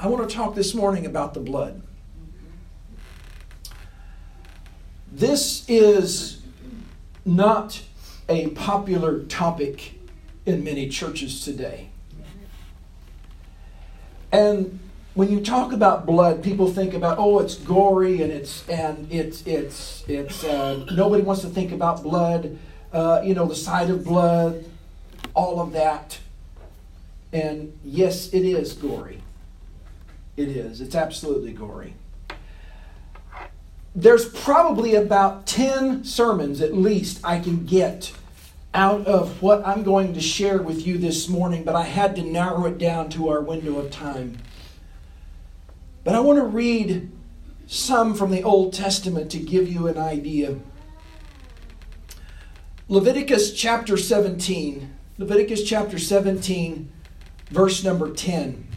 I want to talk this morning about the blood. This is not a popular topic in many churches today. And when you talk about blood, people think about oh, it's gory and it's and it's it's it's uh, nobody wants to think about blood. Uh, you know, the sight of blood, all of that. And yes, it is gory. It is. It's absolutely gory. There's probably about 10 sermons at least I can get out of what I'm going to share with you this morning, but I had to narrow it down to our window of time. But I want to read some from the Old Testament to give you an idea. Leviticus chapter 17. Leviticus chapter 17, verse number 10.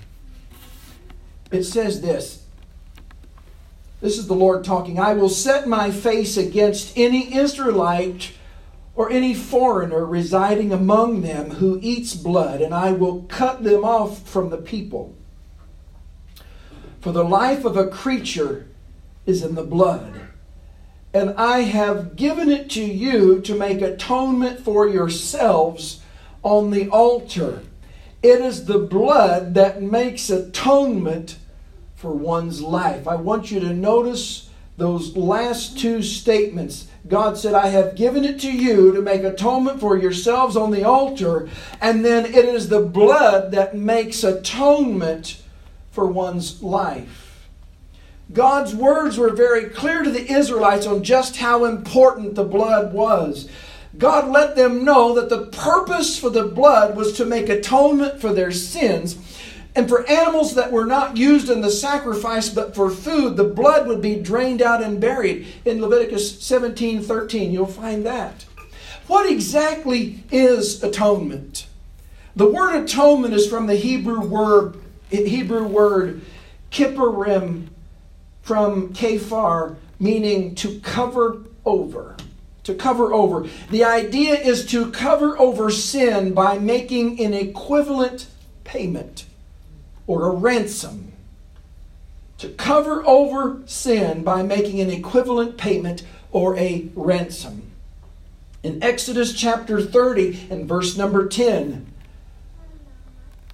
It says this. This is the Lord talking. I will set my face against any Israelite or any foreigner residing among them who eats blood, and I will cut them off from the people. For the life of a creature is in the blood. And I have given it to you to make atonement for yourselves on the altar. It is the blood that makes atonement for one's life. I want you to notice those last two statements. God said, I have given it to you to make atonement for yourselves on the altar. And then it is the blood that makes atonement for one's life. God's words were very clear to the Israelites on just how important the blood was. God let them know that the purpose for the blood was to make atonement for their sins and for animals that were not used in the sacrifice but for food, the blood would be drained out and buried. In Leviticus 17 13, you'll find that. What exactly is atonement? The word atonement is from the Hebrew word, Hebrew word kippurim from kafar, meaning to cover over. To cover over. The idea is to cover over sin by making an equivalent payment or a ransom to cover over sin by making an equivalent payment or a ransom. In Exodus chapter 30 and verse number 10,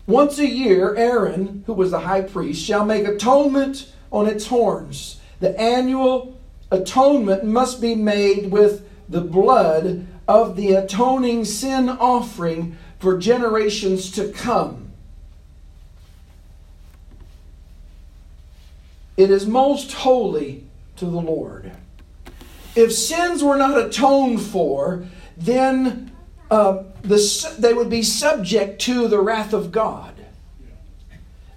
once a year, Aaron, who was the high priest, shall make atonement on its horns. The annual atonement must be made with the blood of the atoning sin offering for generations to come. It is most holy to the Lord. If sins were not atoned for, then uh, the, they would be subject to the wrath of God.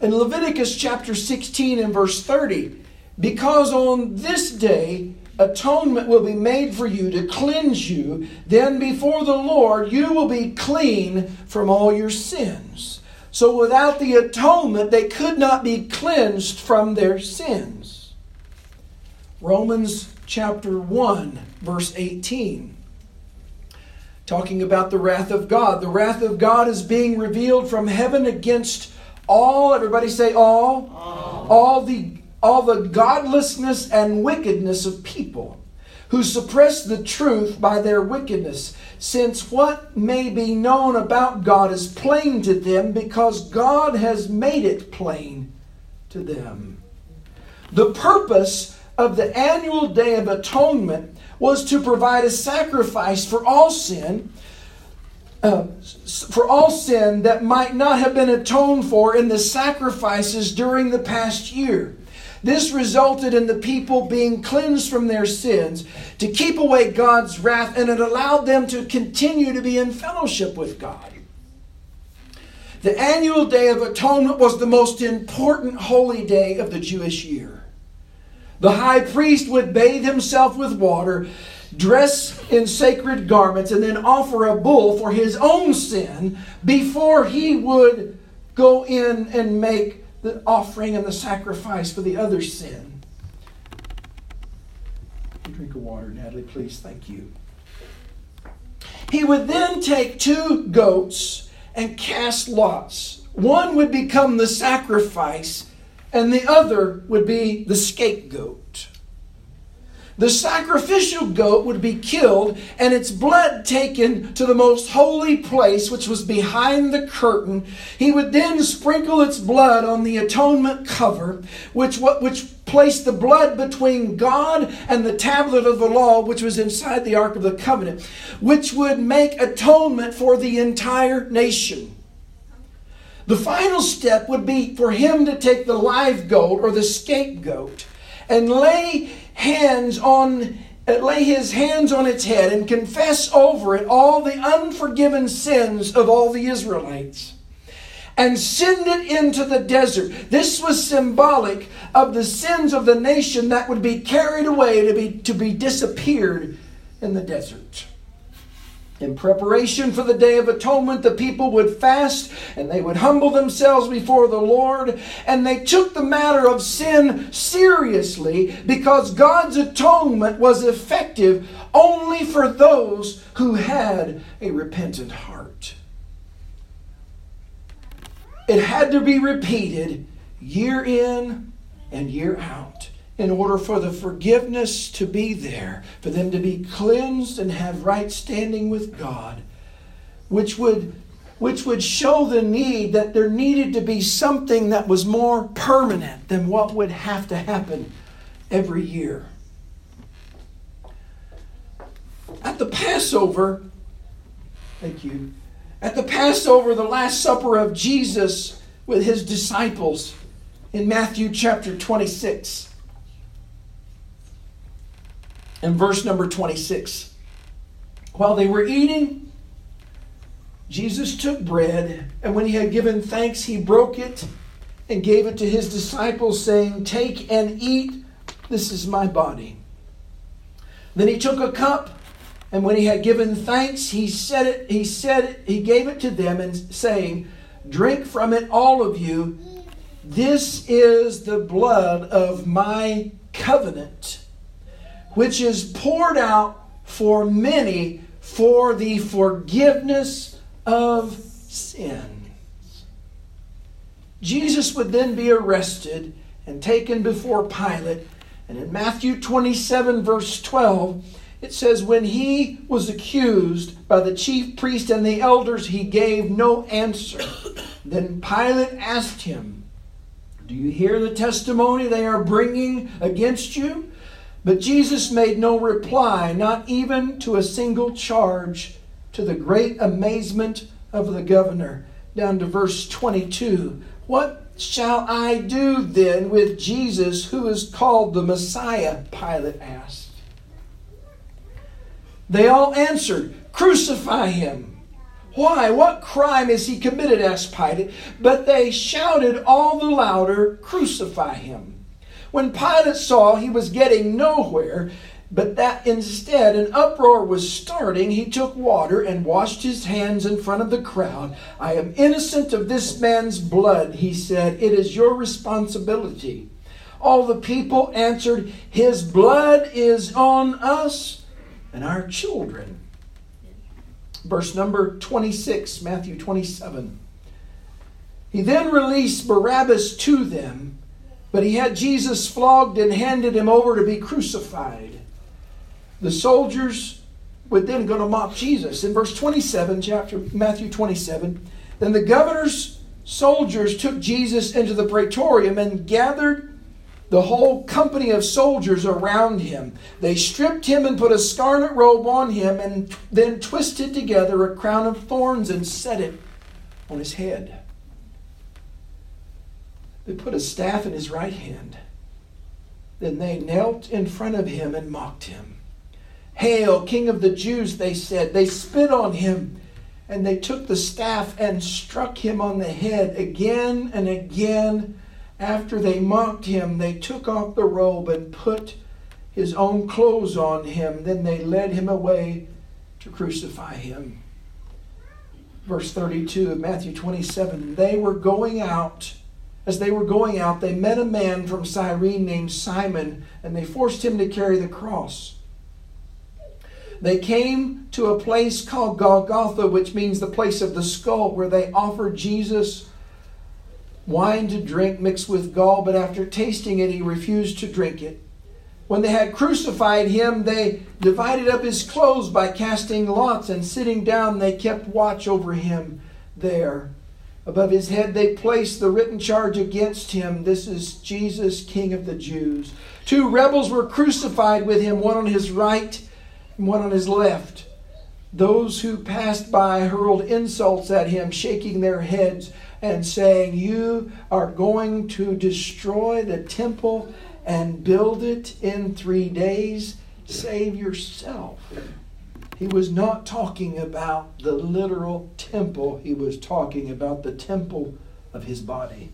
In Leviticus chapter 16 and verse 30, because on this day atonement will be made for you to cleanse you, then before the Lord you will be clean from all your sins. So without the atonement, they could not be cleansed from their sins. Romans chapter 1, verse 18. Talking about the wrath of God. The wrath of God is being revealed from heaven against all, everybody say all, all, all the all the godlessness and wickedness of people who suppress the truth by their wickedness, since what may be known about God is plain to them because God has made it plain to them. The purpose of the annual Day of Atonement was to provide a sacrifice for all sin. Uh, for all sin that might not have been atoned for in the sacrifices during the past year. This resulted in the people being cleansed from their sins to keep away God's wrath, and it allowed them to continue to be in fellowship with God. The annual Day of Atonement was the most important holy day of the Jewish year. The high priest would bathe himself with water, dress in sacred garments, and then offer a bull for his own sin before he would go in and make the offering and the sacrifice for the other sin. Drink of water, Natalie, please. Thank you. He would then take two goats and cast lots. One would become the sacrifice, and the other would be the scapegoat. The sacrificial goat would be killed and its blood taken to the most holy place, which was behind the curtain. He would then sprinkle its blood on the atonement cover, which, which placed the blood between God and the tablet of the law, which was inside the Ark of the Covenant, which would make atonement for the entire nation. The final step would be for him to take the live goat or the scapegoat and lay hands on uh, lay his hands on its head and confess over it all the unforgiven sins of all the Israelites and send it into the desert. This was symbolic of the sins of the nation that would be carried away to be, to be disappeared in the desert. In preparation for the Day of Atonement, the people would fast and they would humble themselves before the Lord. And they took the matter of sin seriously because God's atonement was effective only for those who had a repentant heart. It had to be repeated year in and year out in order for the forgiveness to be there, for them to be cleansed and have right standing with God, which would which would show the need that there needed to be something that was more permanent than what would have to happen every year. At the Passover, thank you. At the Passover, the Last Supper of Jesus with his disciples in Matthew chapter 26 in verse number 26. While they were eating, Jesus took bread, and when he had given thanks, he broke it and gave it to his disciples, saying, Take and eat, this is my body. Then he took a cup, and when he had given thanks, he said it, he said it, he gave it to them, and saying, Drink from it, all of you. This is the blood of my covenant which is poured out for many for the forgiveness of sins. Jesus would then be arrested and taken before Pilate. And in Matthew 27, verse 12, it says, When he was accused by the chief priest and the elders, he gave no answer. Then Pilate asked him, Do you hear the testimony they are bringing against you? But Jesus made no reply, not even to a single charge, to the great amazement of the governor. Down to verse 22. What shall I do then with Jesus, who is called the Messiah? Pilate asked. They all answered, Crucify him. Why? What crime has he committed? asked Pilate. But they shouted all the louder, Crucify him. When Pilate saw he was getting nowhere, but that instead an uproar was starting, he took water and washed his hands in front of the crowd. I am innocent of this man's blood, he said. It is your responsibility. All the people answered, His blood is on us and our children. Verse number 26, Matthew 27. He then released Barabbas to them but he had Jesus flogged and handed him over to be crucified. The soldiers were then going to mock Jesus. In verse 27, chapter Matthew 27, then the governor's soldiers took Jesus into the praetorium and gathered the whole company of soldiers around him. They stripped him and put a scarlet robe on him and then twisted together a crown of thorns and set it on his head. They put a staff in his right hand. Then they knelt in front of him and mocked him. Hail, King of the Jews, they said. They spit on him and they took the staff and struck him on the head again and again. After they mocked him, they took off the robe and put his own clothes on him. Then they led him away to crucify him. Verse 32 of Matthew 27 They were going out as they were going out, they met a man from Cyrene named Simon, and they forced him to carry the cross. They came to a place called Golgotha, which means the place of the skull, where they offered Jesus wine to drink mixed with gall, but after tasting it, he refused to drink it. When they had crucified him, they divided up his clothes by casting lots, and sitting down, they kept watch over him there. Above his head, they placed the written charge against him This is Jesus, King of the Jews. Two rebels were crucified with him, one on his right and one on his left. Those who passed by hurled insults at him, shaking their heads and saying, You are going to destroy the temple and build it in three days. Save yourself. He was not talking about the literal temple, he was talking about the temple of his body.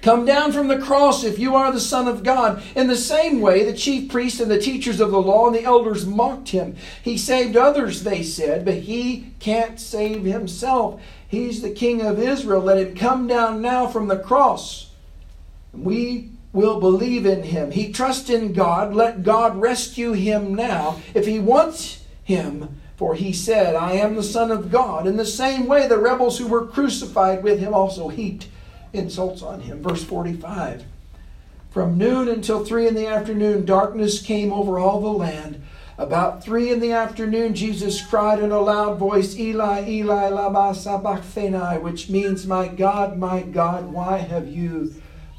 Come down from the cross if you are the Son of God. In the same way, the chief priests and the teachers of the law and the elders mocked him. He saved others, they said, but he can't save himself. He's the King of Israel. Let him come down now from the cross. We will believe in him. He trusts in God. Let God rescue him now. If he wants him, for he said, I am the Son of God. In the same way, the rebels who were crucified with him also heaped insults on him. Verse 45 From noon until three in the afternoon, darkness came over all the land. About three in the afternoon, Jesus cried in a loud voice, Eli, Eli, lama sabachthani, which means, My God, my God, why have you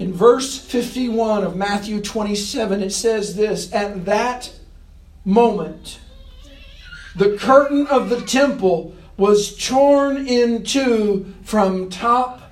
In verse 51 of Matthew 27, it says this At that moment, the curtain of the temple was torn in two from top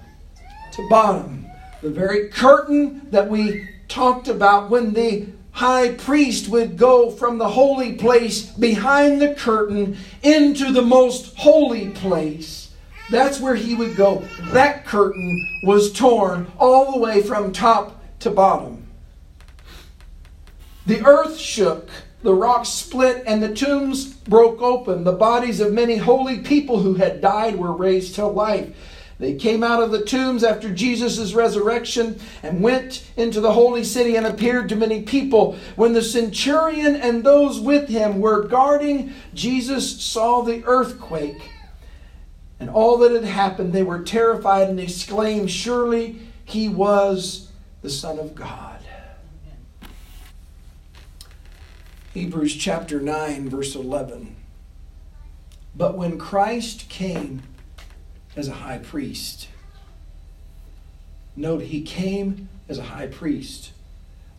to bottom. The very curtain that we talked about when the high priest would go from the holy place behind the curtain into the most holy place. That's where he would go. That curtain was torn all the way from top to bottom. The earth shook the rocks split and the tombs broke open. The bodies of many holy people who had died were raised to life. They came out of the tombs after Jesus' resurrection and went into the holy city and appeared to many people. When the centurion and those with him were guarding, Jesus saw the earthquake and all that had happened. They were terrified and exclaimed, Surely he was the Son of God. Hebrews chapter 9, verse 11. But when Christ came as a high priest, note he came as a high priest.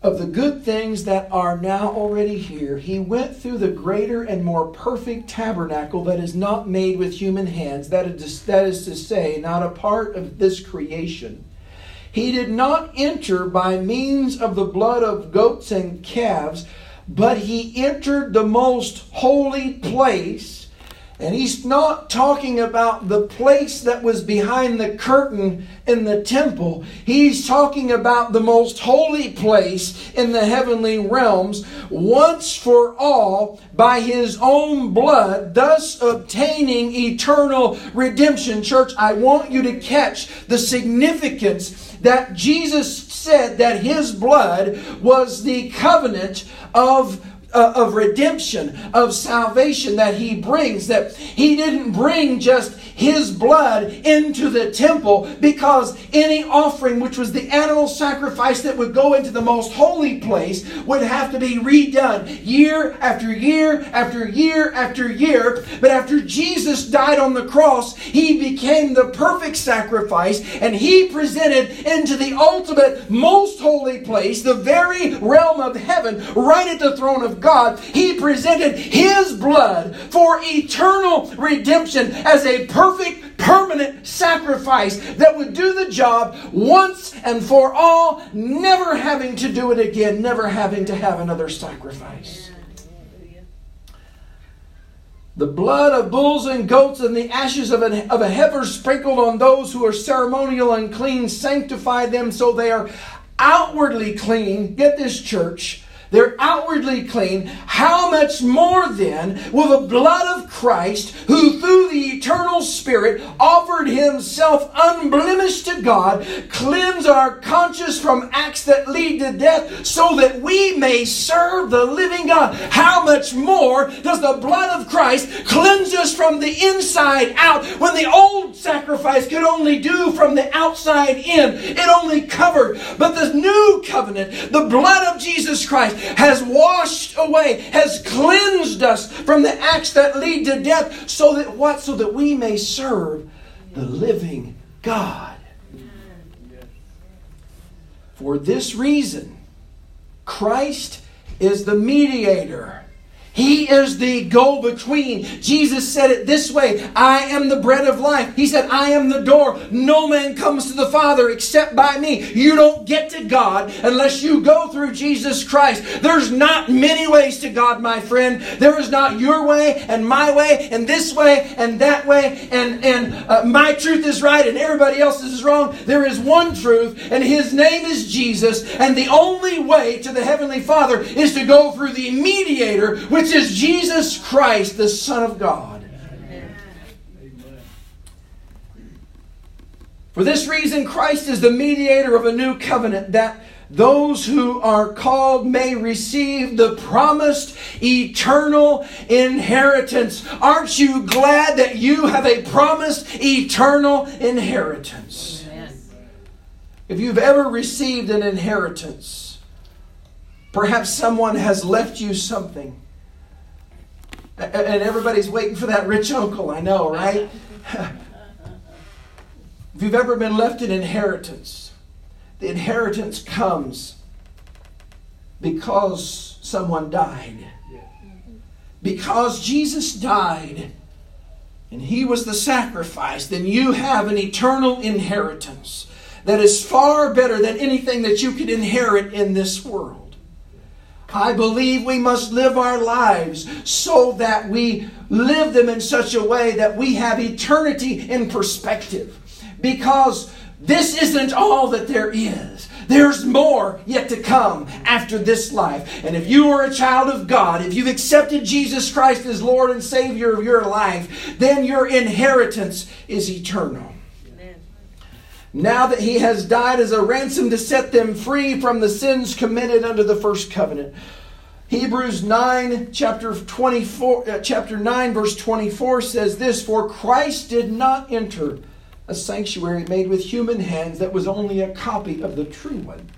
Of the good things that are now already here, he went through the greater and more perfect tabernacle that is not made with human hands, that is, that is to say, not a part of this creation. He did not enter by means of the blood of goats and calves but he entered the most holy place. And he's not talking about the place that was behind the curtain in the temple. He's talking about the most holy place in the heavenly realms, once for all, by his own blood, thus obtaining eternal redemption. Church, I want you to catch the significance that Jesus said that his blood was the covenant of uh, of redemption, of salvation that he brings. That he didn't bring just his blood into the temple because any offering, which was the animal sacrifice that would go into the most holy place, would have to be redone year after year after year after year. But after Jesus died on the cross, he became the perfect sacrifice and he presented into the ultimate, most holy place, the very realm of heaven, right at the throne of God. He presented his blood for eternal redemption as a perfect permanent sacrifice that would do the job once and for all, never having to do it again, never having to have another sacrifice. The blood of bulls and goats and the ashes of a, of a heifer sprinkled on those who are ceremonial unclean sanctify them so they are outwardly clean. Get this, church they're outwardly clean. How much more then will the blood of Christ, who through the eternal Spirit offered himself unblemished to God, cleanse our conscience from acts that lead to death so that we may serve the living God? How much more does the blood of Christ cleanse us from the inside out when the old sacrifice could only do from the outside in? It only covered. But the new covenant, the blood of Jesus Christ, has washed away, has cleansed us from the acts that lead to death, so that what? So that we may serve the living God. For this reason, Christ is the mediator he is the go between. Jesus said it this way I am the bread of life. He said, I am the door. No man comes to the Father except by me. You don't get to God unless you go through Jesus Christ. There's not many ways to God, my friend. There is not your way and my way and this way and that way and, and uh, my truth is right and everybody else's is wrong. There is one truth and his name is Jesus. And the only way to the Heavenly Father is to go through the mediator, which is Jesus Christ, the Son of God. For this reason, Christ is the mediator of a new covenant that those who are called may receive the promised eternal inheritance. Aren't you glad that you have a promised eternal inheritance? Amen. If you've ever received an inheritance, perhaps someone has left you something and everybody's waiting for that rich uncle, I know, right? if you've ever been left an inheritance, the inheritance comes because someone died. Because Jesus died and he was the sacrifice, then you have an eternal inheritance that is far better than anything that you could inherit in this world. I believe we must live our lives so that we live them in such a way that we have eternity in perspective. Because this isn't all that there is. There's more yet to come after this life. And if you are a child of God, if you've accepted Jesus Christ as Lord and Savior of your life, then your inheritance is eternal now that he has died as a ransom to set them free from the sins committed under the first covenant. Hebrews 9 chapter 24 uh, chapter 9 verse 24 says this for Christ did not enter a sanctuary made with human hands that was only a copy of the true one.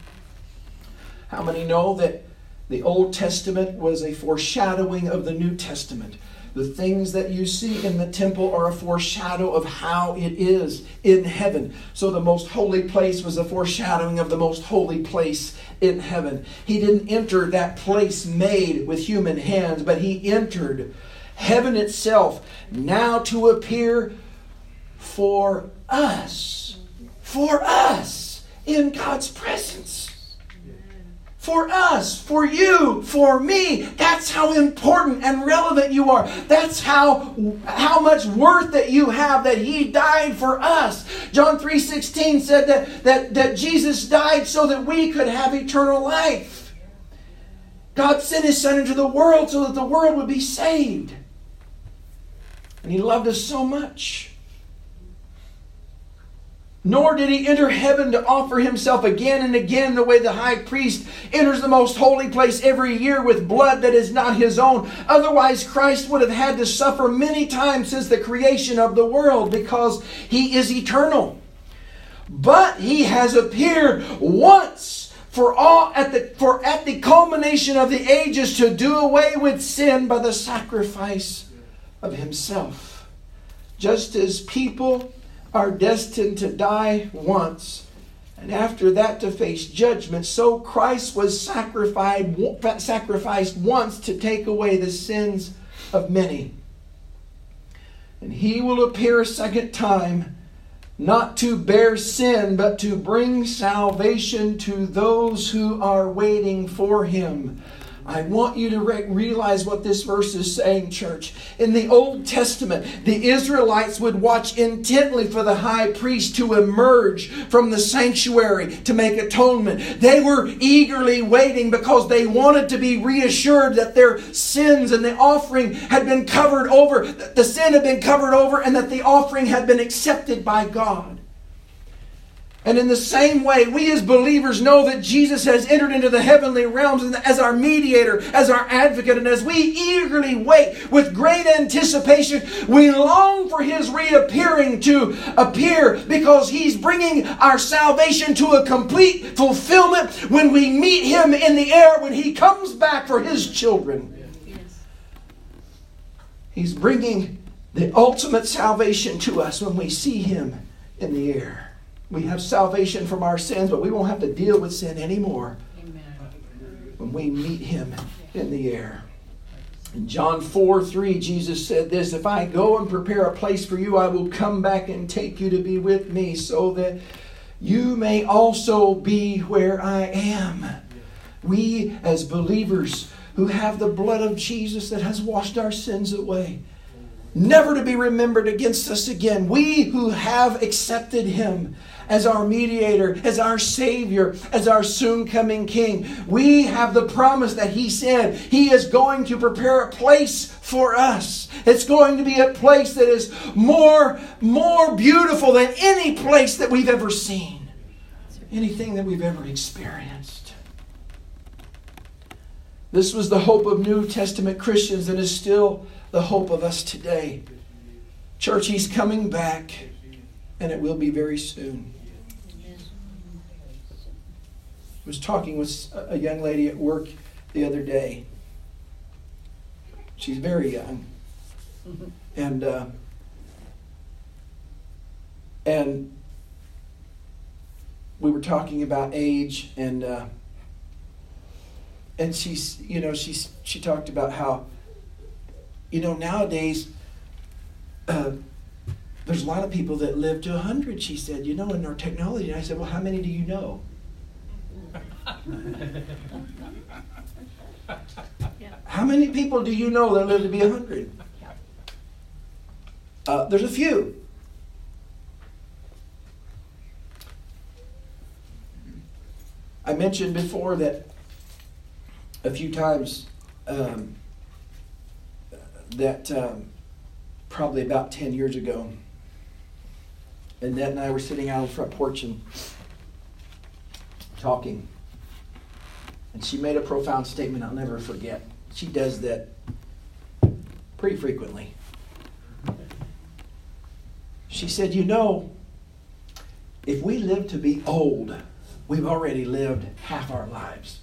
How many know that the Old Testament was a foreshadowing of the New Testament? The things that you see in the temple are a foreshadow of how it is in heaven. So the most holy place was a foreshadowing of the most holy place in heaven. He didn't enter that place made with human hands, but he entered heaven itself now to appear for us. For us in God's presence for us, for you, for me. That's how important and relevant you are. That's how how much worth that you have that he died for us. John 3:16 said that, that, that Jesus died so that we could have eternal life. God sent his son into the world so that the world would be saved. And he loved us so much. Nor did he enter heaven to offer himself again and again the way the high priest enters the most holy place every year with blood that is not his own. Otherwise, Christ would have had to suffer many times since the creation of the world because he is eternal. But he has appeared once for all at the for at the culmination of the ages to do away with sin by the sacrifice of himself. Just as people are destined to die once, and after that to face judgment. So Christ was sacrificed, once to take away the sins of many. And he will appear a second time, not to bear sin, but to bring salvation to those who are waiting for him. I want you to re- realize what this verse is saying, church. In the Old Testament, the Israelites would watch intently for the high priest to emerge from the sanctuary to make atonement. They were eagerly waiting because they wanted to be reassured that their sins and the offering had been covered over, that the sin had been covered over, and that the offering had been accepted by God. And in the same way, we as believers know that Jesus has entered into the heavenly realms as our mediator, as our advocate, and as we eagerly wait with great anticipation, we long for his reappearing to appear because he's bringing our salvation to a complete fulfillment when we meet him in the air when he comes back for his children. He's bringing the ultimate salvation to us when we see him in the air. We have salvation from our sins, but we won't have to deal with sin anymore Amen. when we meet Him in the air. In John 4 3, Jesus said this If I go and prepare a place for you, I will come back and take you to be with me, so that you may also be where I am. We, as believers who have the blood of Jesus that has washed our sins away, never to be remembered against us again, we who have accepted Him as our mediator, as our Savior, as our soon coming King. We have the promise that He said He is going to prepare a place for us. It's going to be a place that is more, more beautiful than any place that we've ever seen, anything that we've ever experienced. This was the hope of New Testament Christians and is still the hope of us today. Church, He's coming back, and it will be very soon. I was talking with a young lady at work the other day. She's very young. And uh, and we were talking about age and uh, and she's you know she's she talked about how you know nowadays uh, there's a lot of people that live to 100 she said you know in our technology and i said well how many do you know how many people do you know that live to be 100? Uh, there's a few. I mentioned before that a few times um, that um, probably about 10 years ago, Annette and I were sitting out on the front porch and talking. And she made a profound statement I'll never forget. She does that pretty frequently. She said, You know, if we live to be old, we've already lived half our lives.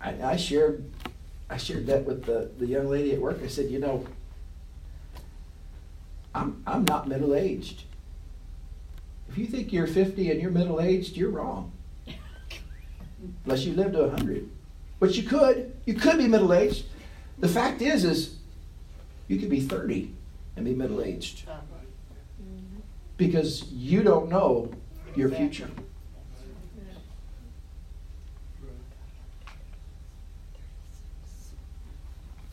I, I shared I shared that with the, the young lady at work. I said, you know, I'm I'm not middle aged. If you think you're 50 and you're middle aged, you're wrong. Unless you live to 100. But you could. You could be middle aged. The fact is, is you could be 30 and be middle aged. Because you don't know your future.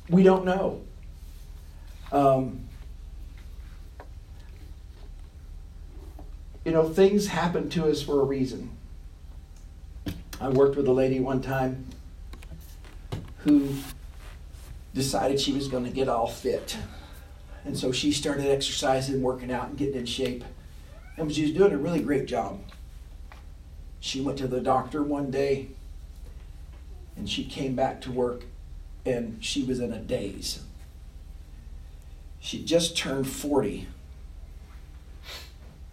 We don't know. Um, you know, things happen to us for a reason. I worked with a lady one time who decided she was going to get all fit. And so she started exercising, working out, and getting in shape. And she was doing a really great job. She went to the doctor one day and she came back to work and she was in a daze. She just turned 40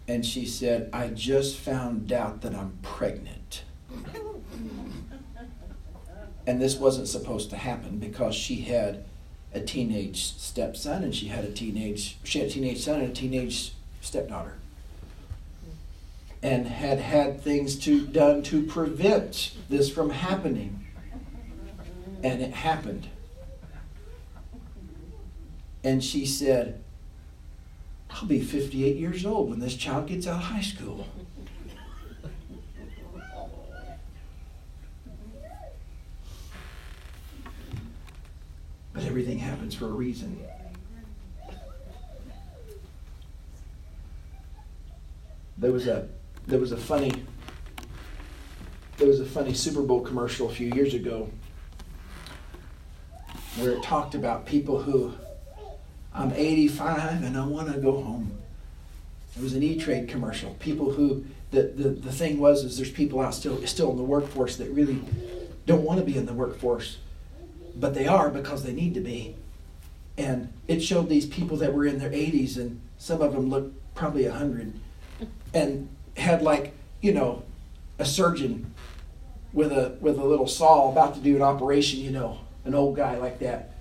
and she said, I just found out that I'm pregnant. and this wasn't supposed to happen because she had a teenage stepson and she had a teenage she had a teenage son and a teenage stepdaughter. And had had things to done to prevent this from happening. And it happened. And she said I'll be 58 years old when this child gets out of high school. But everything happens for a reason. There was a there was a funny there was a funny Super Bowl commercial a few years ago where it talked about people who I'm 85 and I want to go home. It was an E-Trade commercial. People who the, the, the thing was is there's people out still still in the workforce that really don't want to be in the workforce, but they are because they need to be. And it showed these people that were in their 80s and some of them looked probably 100 and had like, you know, a surgeon with a with a little saw about to do an operation, you know, an old guy like that.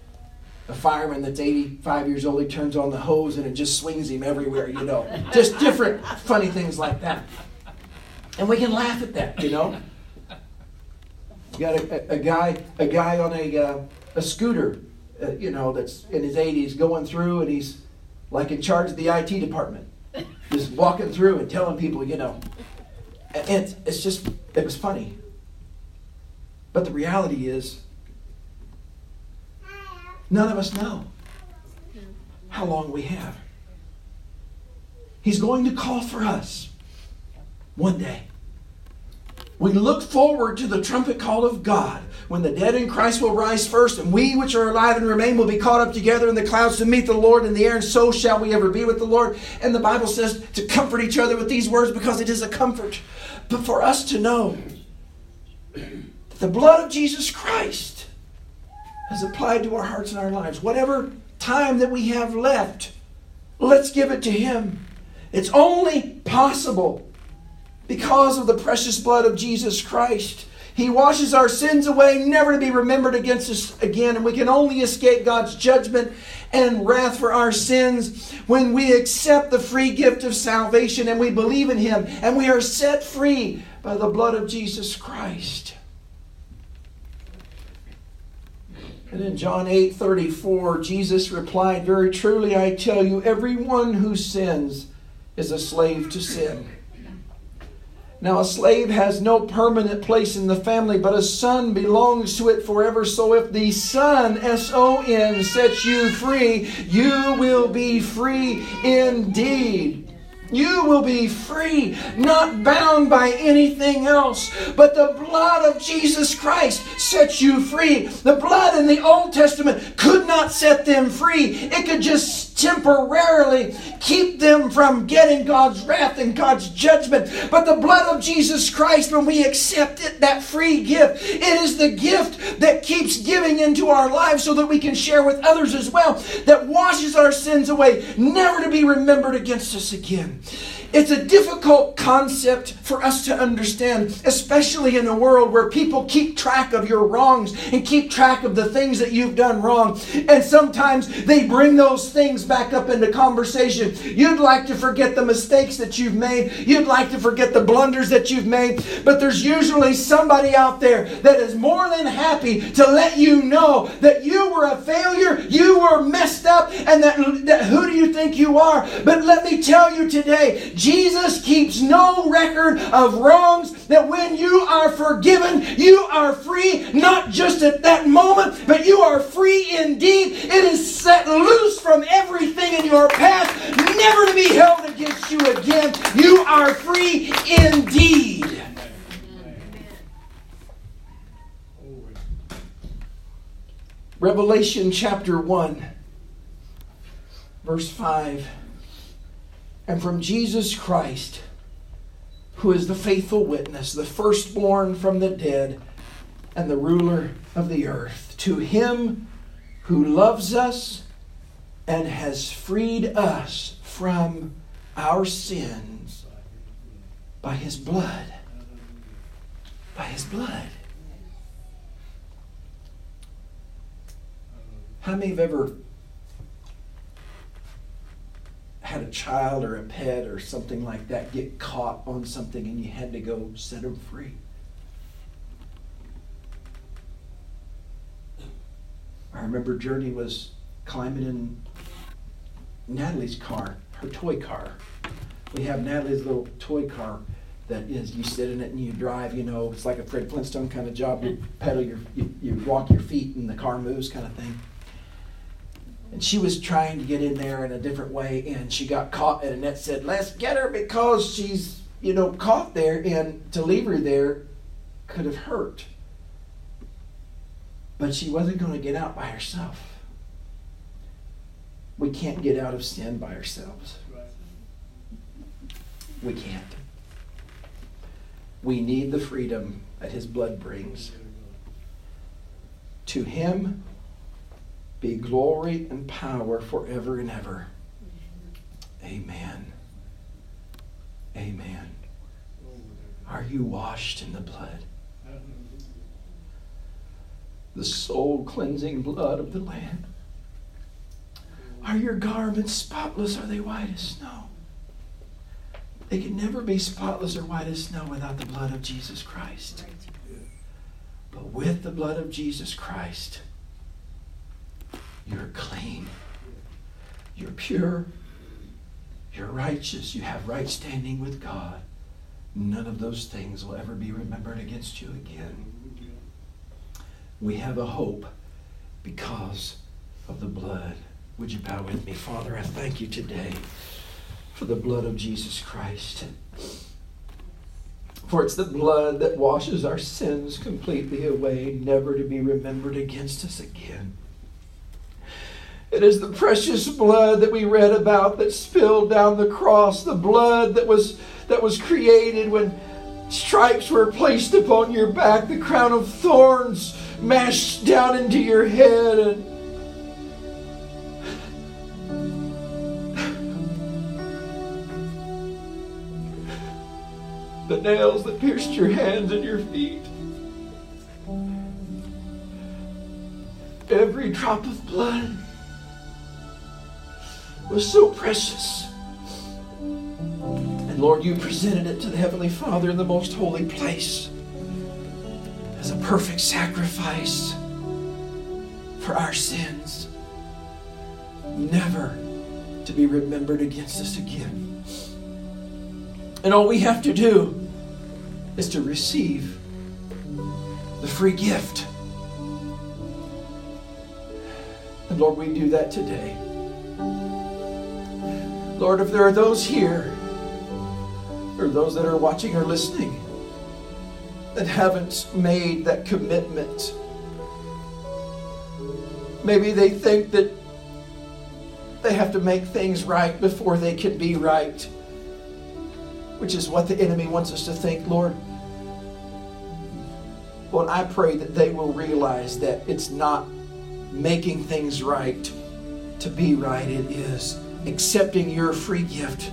A fireman that's 85 years old, he turns on the hose and it just swings him everywhere, you know. Just different funny things like that. And we can laugh at that, you know. You got a, a, a guy, a guy on a uh, a scooter, uh, you know, that's in his 80s going through and he's like in charge of the IT department, just walking through and telling people, you know. And it's, it's just, it was funny. But the reality is, none of us know how long we have. He's going to call for us one day. We look forward to the trumpet call of God when the dead in Christ will rise first, and we which are alive and remain will be caught up together in the clouds to meet the Lord in the air, and so shall we ever be with the Lord. And the Bible says to comfort each other with these words because it is a comfort. But for us to know that the blood of Jesus Christ has applied to our hearts and our lives, whatever time that we have left, let's give it to Him. It's only possible because of the precious blood of Jesus Christ. He washes our sins away, never to be remembered against us again, and we can only escape God's judgment and wrath for our sins when we accept the free gift of salvation and we believe in Him and we are set free by the blood of Jesus Christ. And in John 8 34, Jesus replied, Very truly I tell you, everyone who sins is a slave to sin. Now, a slave has no permanent place in the family, but a son belongs to it forever. So, if the Son, S O N, sets you free, you will be free indeed. You will be free, not bound by anything else. But the blood of Jesus Christ sets you free. The blood in the Old Testament could not set them free, it could just temporarily keep them from getting God's wrath and God's judgment. But the blood of Jesus Christ, when we accept it, that free gift, it is the gift that keeps giving into our lives so that we can share with others as well, that washes our sins away, never to be remembered against us again. It's a difficult concept for us to understand, especially in a world where people keep track of your wrongs and keep track of the things that you've done wrong. And sometimes they bring those things back up into conversation. You'd like to forget the mistakes that you've made, you'd like to forget the blunders that you've made, but there's usually somebody out there that is more than happy to let you know that you were a failure, you were messed up, and that, that who do you think you are? But let me tell you today, Jesus keeps no record of wrongs, that when you are forgiven, you are free, not just at that moment, but you are free indeed. It is set loose from everything in your past, never to be held against you again. You are free indeed. Revelation chapter 1, verse 5 and from Jesus Christ, who is the faithful witness, the firstborn from the dead, and the ruler of the earth. To him who loves us and has freed us from our sins by his blood. By his blood. How many have ever had a child or a pet or something like that get caught on something and you had to go set them free. I remember Journey was climbing in Natalie's car, her toy car. We have Natalie's little toy car that is you sit in it and you drive. You know, it's like a Fred Flintstone kind of job. You pedal your, you, you walk your feet and the car moves, kind of thing. And she was trying to get in there in a different way, and she got caught. And Annette said, "Let's get her because she's, you know, caught there, and to leave her there could have hurt." But she wasn't going to get out by herself. We can't get out of sin by ourselves. We can't. We need the freedom that His blood brings. To Him be glory and power forever and ever. Amen. Amen. Are you washed in the blood? The soul cleansing blood of the Lamb. Are your garments spotless? Are they white as snow? They can never be spotless or white as snow without the blood of Jesus Christ. But with the blood of Jesus Christ, you're clean. You're pure. You're righteous. You have right standing with God. None of those things will ever be remembered against you again. We have a hope because of the blood. Would you bow with me? Father, I thank you today for the blood of Jesus Christ. For it's the blood that washes our sins completely away, never to be remembered against us again. It is the precious blood that we read about that spilled down the cross, the blood that was, that was created when stripes were placed upon your back, the crown of thorns mashed down into your head, and the nails that pierced your hands and your feet. Every drop of blood was so precious. And Lord, you presented it to the Heavenly Father in the most holy place as a perfect sacrifice for our sins, never to be remembered against us again. And all we have to do is to receive the free gift. And Lord, we do that today. Lord, if there are those here or those that are watching or listening that haven't made that commitment, maybe they think that they have to make things right before they can be right, which is what the enemy wants us to think, Lord. Lord, I pray that they will realize that it's not making things right to be right, it is accepting your free gift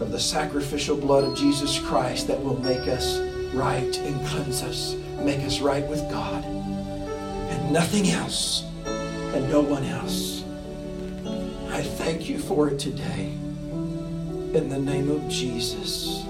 of the sacrificial blood of Jesus Christ that will make us right and cleanse us, make us right with God, and nothing else, and no one else. I thank you for it today. In the name of Jesus.